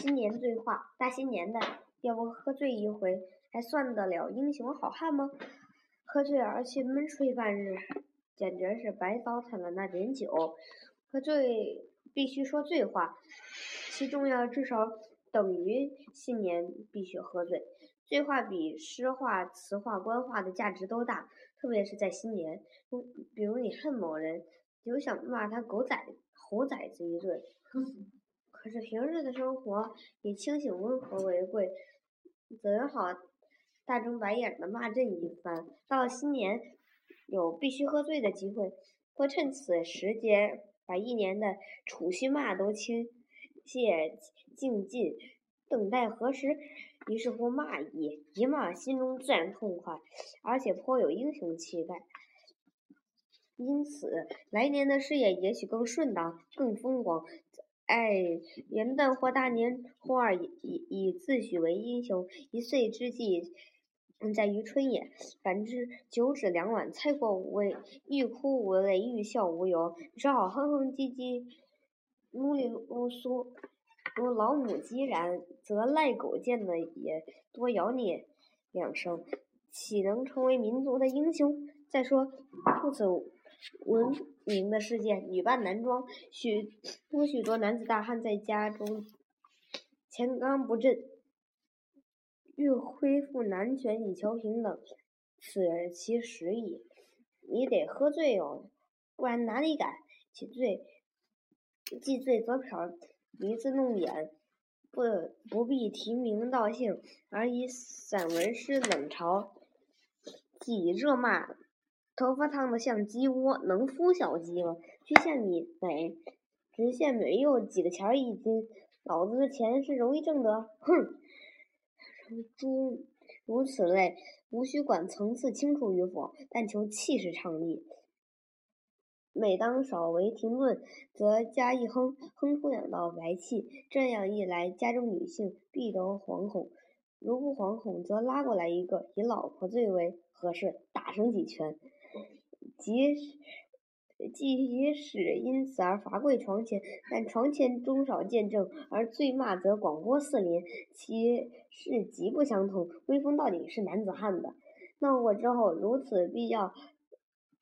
新年醉话，大新年的，要不喝醉一回，还算得了英雄好汉吗？喝醉而去闷睡半日，简直是白糟蹋了那点酒。喝醉必须说醉话，其重要至少等于新年必须喝醉。醉话比诗话、词话、官话的价值都大，特别是在新年。比如你恨某人，就想骂他狗崽、猴崽子一顿。可是平日的生活以清醒温和为贵，怎好大睁白眼的骂朕一番？到了新年，有必须喝醉的机会，或趁此时节把一年的储蓄骂都倾泻尽尽，等待何时？于是乎骂一，一骂心中自然痛快，而且颇有英雄气概。因此来年的事业也许更顺当、更风光。哎，元旦或大年或二，以以自诩为英雄，一岁之计，在于春也。反之，酒止两碗，菜过五味，欲哭无泪，欲笑无由，只好哼哼唧唧，噜里噜嗦，如老母鸡然，则赖狗见了也多咬你两声，岂能成为民族的英雄？再说，兔子。文名的世界，女扮男装，许多许多男子大汉在家中乾刚不振，欲恢复男权以求平等，此其时矣。你得喝醉哦，不然哪里敢？其醉，既醉则嫖，鼻子弄眼，不不必提名道姓，而以散文诗冷嘲，即热骂。头发烫的像鸡窝，能孵小鸡吗？去献米美，只献美又几个钱一斤，老子的钱是容易挣的。哼，诸如此类，无需管层次清楚与否，但求气势畅丽。每当稍为停顿，则加一哼，哼出两道白气。这样一来，家中女性必得惶恐；如不惶恐，则拉过来一个，以老婆最为合适，打上几拳。即使即使因此而罚跪床前，但床前终少见证，而醉骂则广播四邻，其事极不相同。威风到底是男子汉的。闹过之后，如此必要，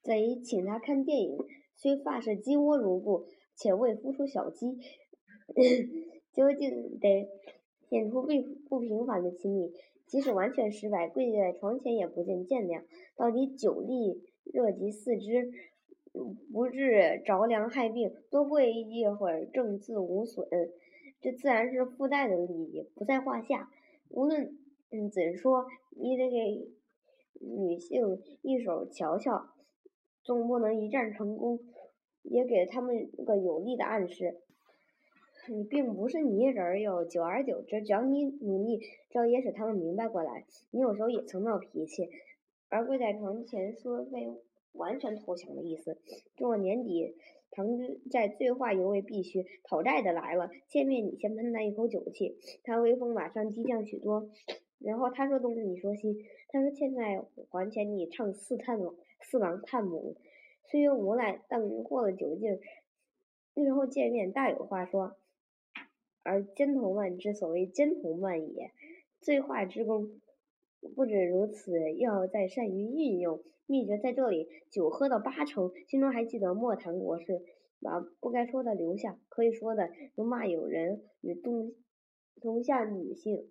贼请他看电影，虽发是鸡窝如故，且未孵出小鸡，究竟得显出不不平凡的亲密。即使完全失败，跪在床前也不见见谅。到底酒力。热及四肢，不致着凉害病，多跪一会儿，正自无损。这自然是附带的利益，不在话下。无论嗯怎说，你得给女性一手瞧瞧，总不能一战成功，也给他们个有力的暗示。你并不是泥人哟，久而久之，只要你努力，这也使他们明白过来。你有时候也曾闹脾气。而跪在床前说非完全投降的意思。过了年底，唐军在醉话犹未必须，讨债的来了。见面你先喷他一口酒气，他威风马上激降许多。然后他说东你说西，他说欠债还钱你唱四探四郎探母，虽有无赖，但过了酒劲，日后见面大有话说。而奸头万之所谓奸头万也，醉话之功。不止如此，要再善于运用秘诀在这里。酒喝到八成，心中还记得莫谈国事，把不该说的留下，可以说的如骂友人与动同下女性，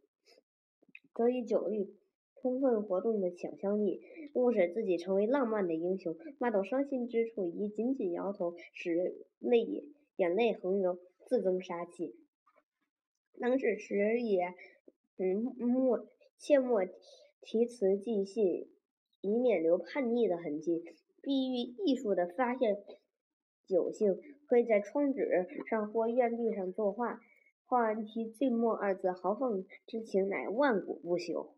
则以酒力充分活动的想象力，误使自己成为浪漫的英雄。骂到伤心之处，宜紧紧摇头，使泪眼泪横流，自增杀气。当事时也，嗯，莫。切莫提词寄信，以免留叛逆的痕迹。碧玉艺术的发现酒性，可以在窗纸上或院壁上作画，画完题“醉墨”二字，豪放之情乃万古不朽。